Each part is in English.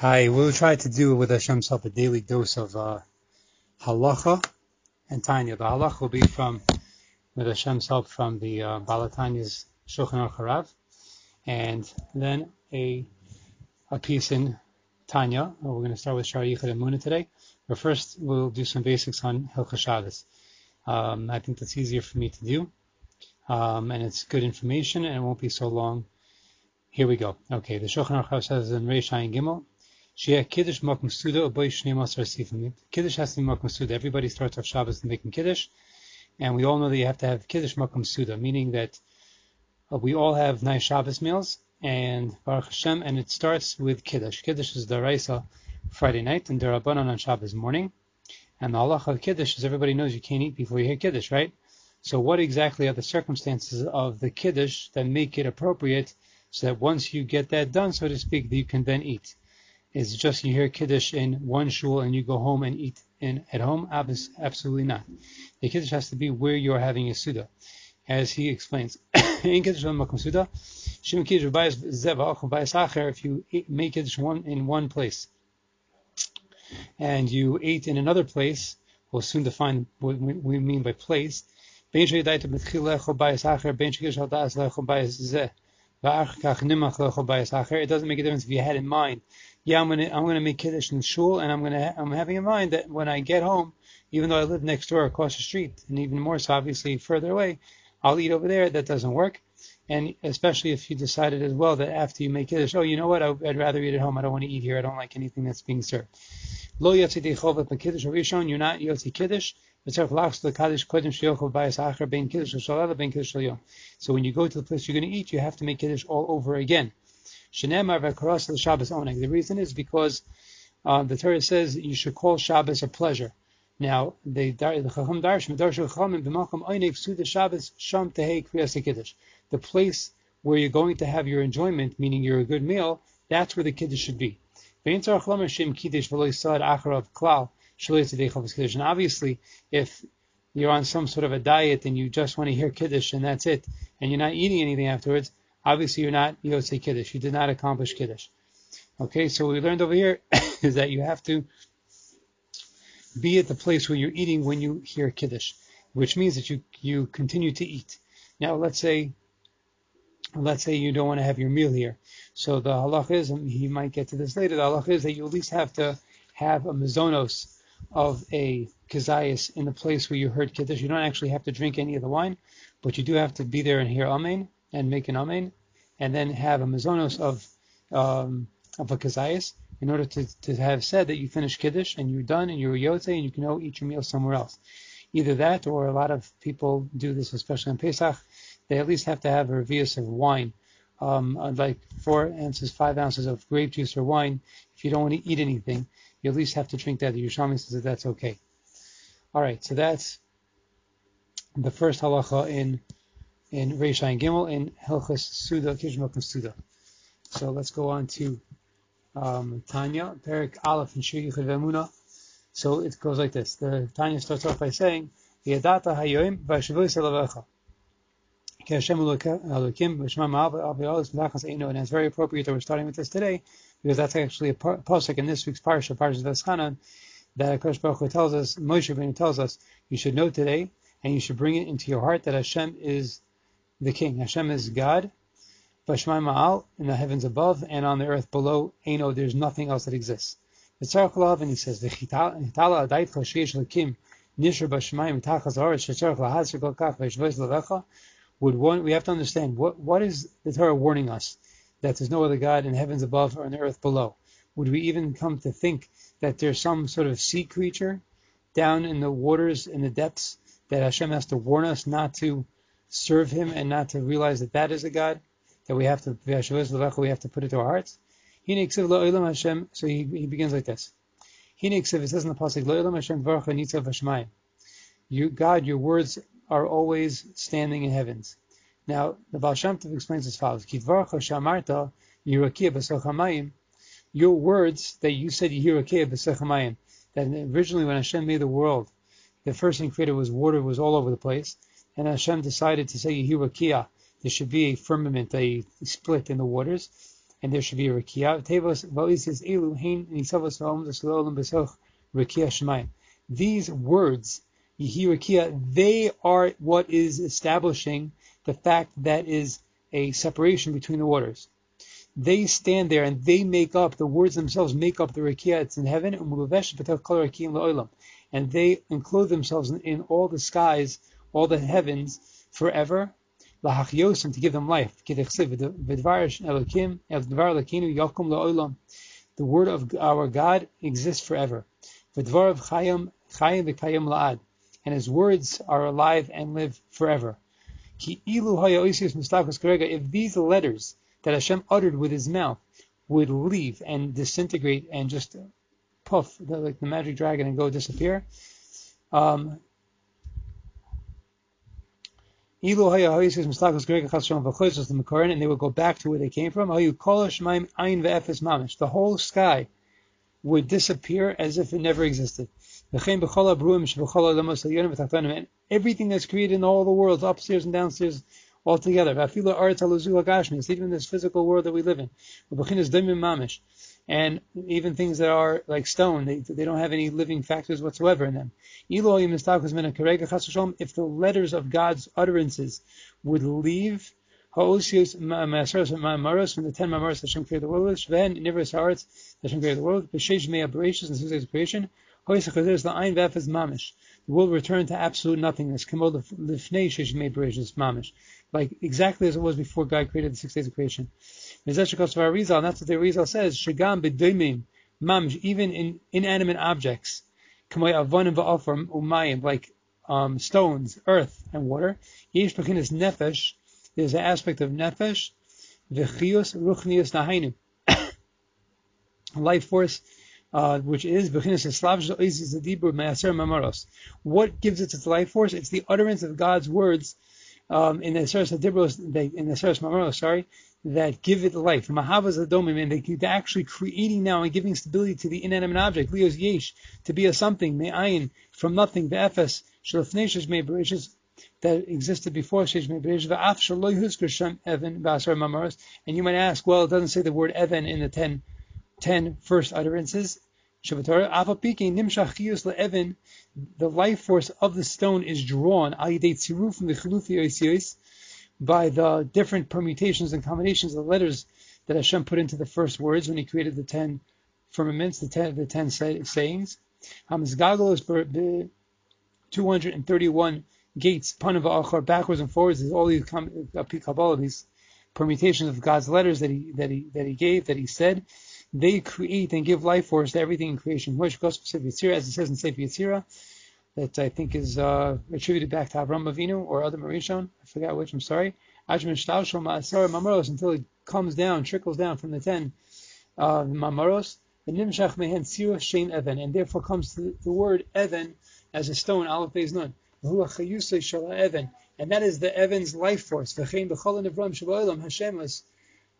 Hi, we'll try to do with Hashem's help a daily dose of uh, halacha and Tanya. The halacha will be from, with Hashem's help, from the uh, Baal HaTanya's Shulchan Aruch and then a a piece in Tanya. We're going to start with Shar Yichud and Muna today. But first, we'll do some basics on Hilchah Shabbos. Um, I think that's easier for me to do, um, and it's good information, and it won't be so long. Here we go. Okay, the Shulchan Aruch says in Reish Gimel, Shia Kiddush Makom Suda Oboy Shnei Masar Sifim. Kiddush has to be Makom Suda. Everybody starts off Shabbos making Kiddush, and we all know that you have to have Kiddush Makom Suda, meaning that uh, we all have nice Shabbos meals, and Baruch Hashem, and it starts with Kiddush. Kiddush is the Raisa Friday night, and the Rabbanon on Shabbos morning. And the Allah of Kiddush is everybody knows you can't eat before you hear Kiddush, right? So what exactly are the circumstances of the Kiddush that make it appropriate so that once you get that done, so to speak, that you can then eat? Is just you hear Kiddush in one shul and you go home and eat in at home? Absolutely not. The Kiddush has to be where you're having a Suda. As he explains, in Kiddush Makom Suda, if you make Kiddush one in one place and you ate in another place, we'll soon define what we mean by place. It doesn't make a difference if you had in mind, yeah, I'm gonna I'm gonna make kiddush in shul, and I'm gonna I'm having in mind that when I get home, even though I live next door across the street, and even more so obviously further away, I'll eat over there. That doesn't work and especially if you decided as well that after you make Kiddush, oh, you know what, I'd rather eat at home. I don't want to eat here. I don't like anything that's being served. Lo yotzi dechovat Kiddush rishon. You're not yotzi Kiddush. So when you go to the place you're going to eat, you have to make Kiddush all over again. The reason is because uh, the Torah says you should call Shabbos a pleasure. Now, the Chacham Darsh, Medarsha Chachamim, B'malcham Oinev Suda Shabbos Sham Tehei Kriyas Kiddush the place where you're going to have your enjoyment, meaning you're a good meal, that's where the kiddush should be. And obviously, if you're on some sort of a diet and you just want to hear kiddush and that's it, and you're not eating anything afterwards, obviously you're not yotze kiddush. You did not accomplish kiddush. Okay, so what we learned over here is that you have to be at the place where you're eating when you hear kiddush, which means that you you continue to eat. Now, let's say let's say you don't want to have your meal here. So the halach is, and he might get to this later, the halach is that you at least have to have a mazonos of a kazayas in the place where you heard kiddush. You don't actually have to drink any of the wine, but you do have to be there and hear amen and make an amen, and then have a mazonos of um, of a kazayas in order to, to have said that you finished kiddush and you're done and you're yotze and you can go eat your meal somewhere else. Either that, or a lot of people do this, especially on Pesach, they at least have to have a revius of wine, um, like four ounces, five ounces of grape juice or wine. If you don't want to eat anything, you at least have to drink that. The Yerushalmi says that that's okay. All right, so that's the first halacha in in Reish and Gimel in Hilchas Suda Kishmok Suda. So let's go on to um, Tanya, Perik Aleph and Shir Yichud So it goes like this. The Tanya starts off by saying, "Yadata hayoim v'ashavus and it's very appropriate that we're starting with this today, because that's actually a pasuk in this week's parsha, Parshas Vaeschanan, that Akash Baruch Hu tells us, Moshe Rabbeinu tells us, you should know today, and you should bring it into your heart that Hashem is the King. Hashem is God. Bashmai Ma'al, in the heavens above and on the earth below, Eno, there's nothing else that exists. the And he says, Nishra Bashmaim Tachas Oretz Shetzarach Lahazir Kol would want, we have to understand what what is the Torah warning us that there's no other God in heavens above or in the earth below. Would we even come to think that there's some sort of sea creature down in the waters in the depths that Hashem has to warn us not to serve Him and not to realize that that is a God that we have to we have to put it to our hearts. So he, he begins like this. It says in the pasuk, You God, your words are always standing in heavens. Now, the Baal Shem Tov explains as follows: Your words that you said that originally when Hashem made the world, the first thing created was water was all over the place, and Hashem decided to say Yirakia, there should be a firmament, a split in the waters. and there should be a Va'oisias Elu Hein. These words, Yehi Rikia, they are what is establishing the fact that is a separation between the waters. They stand there and they make up, the words themselves make up the Rikia in heaven, and they enclose themselves in all the skies, all the heavens, forever, lahachyosim, to give them life. The word of our God exists forever. And his words are alive and live forever. If these letters that Hashem uttered with his mouth would leave and disintegrate and just puff like the magic dragon and go disappear, um, and they would go back to where they came from. The whole sky would disappear as if it never existed. Everything that's created in all the worlds, upstairs and downstairs, all together. Even this physical world that we live in and even things that are like stone, they, they don't have any living factors whatsoever in them. If the letters of God's utterances would leave Mamaros from the ten Mamaros Hashem created the world, Shven Nivras Haaretz Hashem created the world, B'Sheish Mea Bereshis and of creation, is Mamish. The world return to absolute nothingness. Like exactly as it was before God created the six days of creation. And that's what the Arizal says, Shagam b'doimim, mamj, even in inanimate objects, kamay avonim va'afar umayim, like um, stones, earth, and water. Yesh b'chinas nefesh, there's an aspect of nefesh, v'chios ruchnios nahainu. Life force, uh, which is is. What gives it its life force? It's the utterance of God's words um, in the Seres Hadibros, in the Seres Mamaros, sorry, that give it life. Mahavas Adomim, and they're actually creating now and giving stability to the inanimate object. Leos Yesh, to be a something, Me'ayin, from nothing, Ve'efes, Shalafneshes Me'bereshis, that existed before Shesh Me'beresh, Ve'af Shaloy Husker Shem Mamaros. And you might ask, well, it doesn't say the word Evan in the ten, ten first utterances. Shabbatorah, Avapike, Nimshach Chiyus Le'evan, the life force of the stone is drawn, Ayidei Tziruf from the Chilufi Oisiyos, by the different permutations and combinations of the letters that Hashem put into the first words when He created the ten firmaments, the ten, the ten say, sayings. Hamizgagol 231 gates, panava achar, backwards and forwards, is all these uh, Kabbalah, these permutations of God's letters that He that He that He gave, that He said. They create and give life force to everything in creation. Is? As it says in Sefer Yetzirah, that I think is uh, attributed back to Avram Avinu or Adam HaRishon. I forgot which. I'm sorry. Until it comes down, trickles down from the ten uh, Mamaros. The Nimshach Mehen Sirah Shein Evan, and therefore comes the, the word Evan as a stone. Aleph Beis Nun. And that is the Evan's life force. V'chein b'chol nevram shabaylam Hashemas.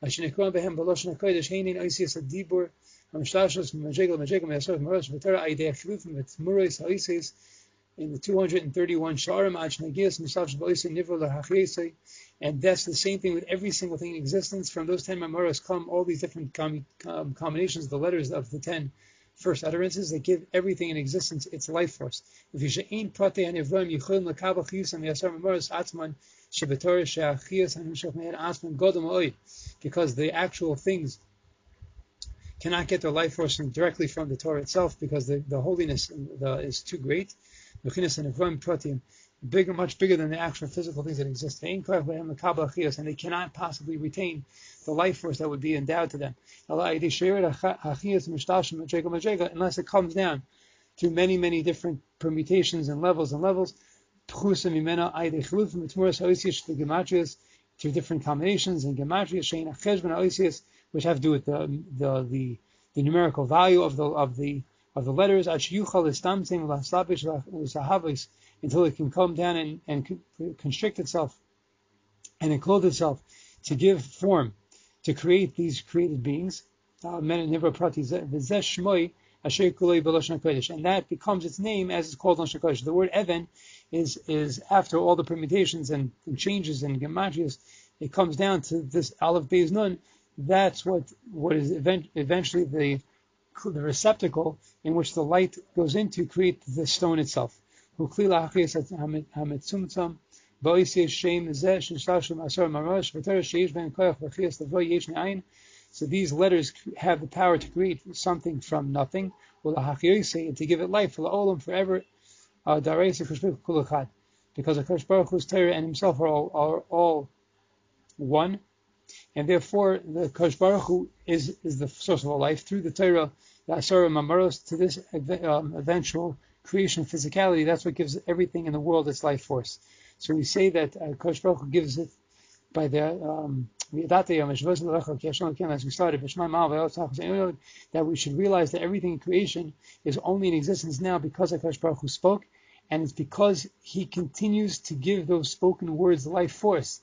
Hashenekron behem b'loshen hakodesh heinin oisias adibur. Hamshtashos m'majegel majegel me'asor m'rosh v'tara aidei achilufim v'tmuros ha'isias in the 231 Sharim and that's the same thing with every single thing in existence. From those ten memoras come all these different com- com- combinations of the letters of the ten first utterances that give everything in existence its life force. If Because the actual things cannot get their life force directly from the Torah itself because the, the holiness uh, the, is too great and bigger, much bigger than the actual physical things that exist. And they cannot possibly retain the life force that would be endowed to them. Unless it comes down through many, many different permutations and levels and levels. Through different combinations and gematrias, which have to do with the, the, the, the numerical value of the of the of the letters until it can come down and, and constrict itself and enclose itself to give form to create these created beings. Uh, and that becomes its name as it's called Lashon Kodesh. The word Evan is is after all the permutations and, and changes and gematrias, it comes down to this Aleph Beis Nun that's what what is event, eventually the the receptacle in which the light goes into create the stone itself. So these letters have the power to create something from nothing, and to give it life for the olam forever. Uh, because Akash Baruch Hu's Torah and Himself are all, are all one, and therefore the Akash Baruch Hu is, is the source of all life through the Torah, the Asara Mamaros to this um, eventual creation physicality. That's what gives everything in the world its life force. So we say that uh, Hu gives it by the um, as we started, that we should realize that everything in creation is only in existence now because Akash Baruch Hu spoke, and it's because he continues to give those spoken words life force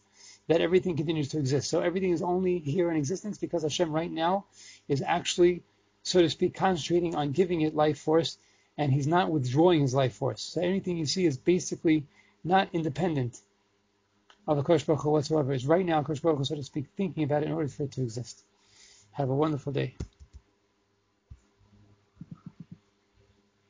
that everything continues to exist. So everything is only here in existence because Hashem right now is actually, so to speak, concentrating on giving it life force, and he's not withdrawing his life force. So anything you see is basically not independent of Akash Baruch Hu whatsoever. It's right now Akash Baruch so to speak, thinking about it in order for it to exist. Have a wonderful day.